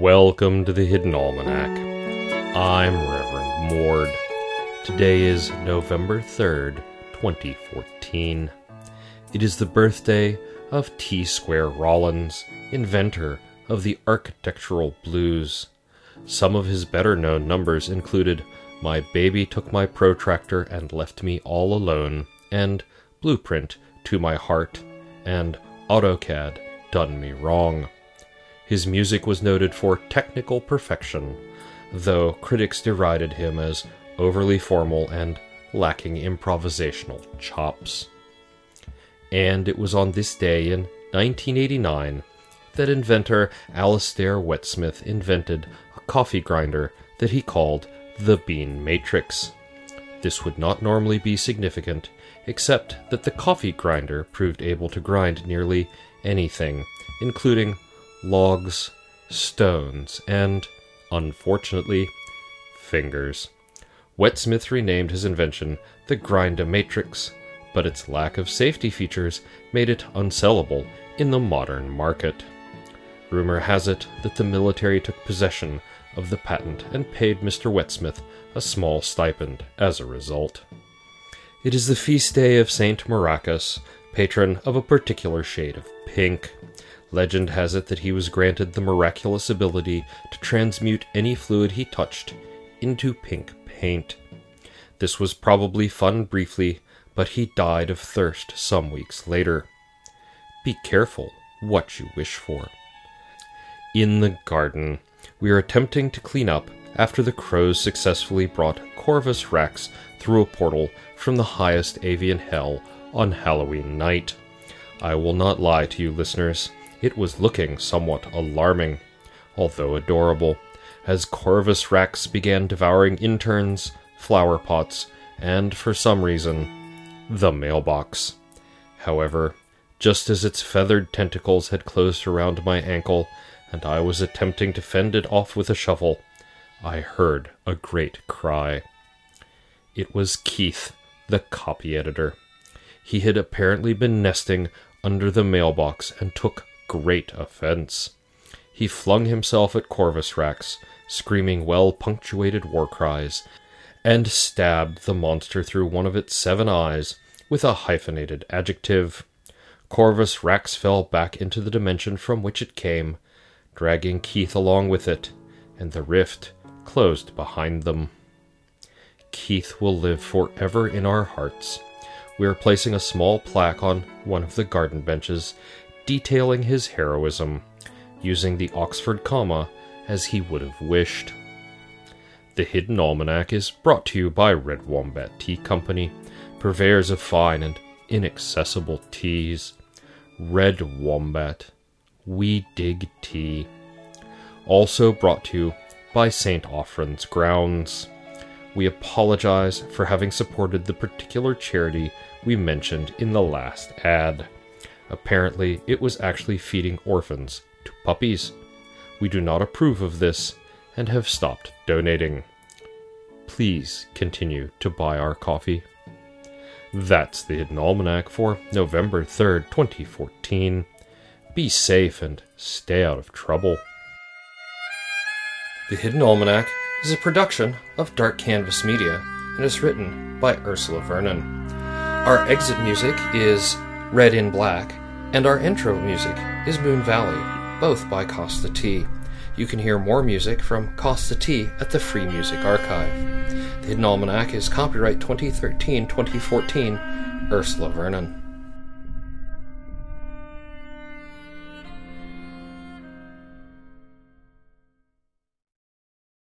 Welcome to the Hidden Almanac. I'm Reverend Mord. Today is November 3rd, 2014. It is the birthday of T. Square Rawlins, inventor of the architectural blues. Some of his better known numbers included My Baby Took My Protractor and Left Me All Alone, and Blueprint to My Heart, and AutoCAD Done Me Wrong. His music was noted for technical perfection, though critics derided him as overly formal and lacking improvisational chops. And it was on this day in 1989 that inventor Alistair Whetsmith invented a coffee grinder that he called the Bean Matrix. This would not normally be significant, except that the coffee grinder proved able to grind nearly anything, including logs, stones, and, unfortunately, fingers. Whetsmith renamed his invention the Grindomatrix, but its lack of safety features made it unsellable in the modern market. Rumor has it that the military took possession of the patent and paid Mr. Whetsmith a small stipend as a result. It is the feast day of Saint Moraccus, patron of a particular shade of pink. Legend has it that he was granted the miraculous ability to transmute any fluid he touched into pink paint. This was probably fun briefly, but he died of thirst some weeks later. Be careful what you wish for. In the garden, we are attempting to clean up after the crows successfully brought Corvus Rex through a portal from the highest avian hell on Halloween night. I will not lie to you, listeners it was looking somewhat alarming, although adorable, as Corvus Rex began devouring interns, flower pots, and, for some reason, the mailbox. However, just as its feathered tentacles had closed around my ankle, and I was attempting to fend it off with a shovel, I heard a great cry. It was Keith, the copy editor. He had apparently been nesting under the mailbox and took great offense. He flung himself at Corvus Rex, screaming well punctuated war cries, and stabbed the monster through one of its seven eyes with a hyphenated adjective. Corvus Rex fell back into the dimension from which it came, dragging Keith along with it, and the rift closed behind them. Keith will live forever in our hearts. We are placing a small plaque on one of the garden benches detailing his heroism, using the Oxford comma as he would have wished. The Hidden Almanac is brought to you by Red Wombat Tea Company, purveyors of fine and inaccessible teas. Red Wombat. We dig tea. Also brought to you by St. Offren's Grounds. We apologize for having supported the particular charity we mentioned in the last ad. Apparently, it was actually feeding orphans to puppies. We do not approve of this and have stopped donating. Please continue to buy our coffee. That's the Hidden Almanac for November 3rd, 2014. Be safe and stay out of trouble. The Hidden Almanac is a production of Dark Canvas Media and is written by Ursula Vernon. Our exit music is Red in Black, and our intro music is Moon Valley, both by Kosta T. You can hear more music from Kosta T at the Free Music Archive. The Hidden Almanac is copyright 2013 2014, Ursula Vernon.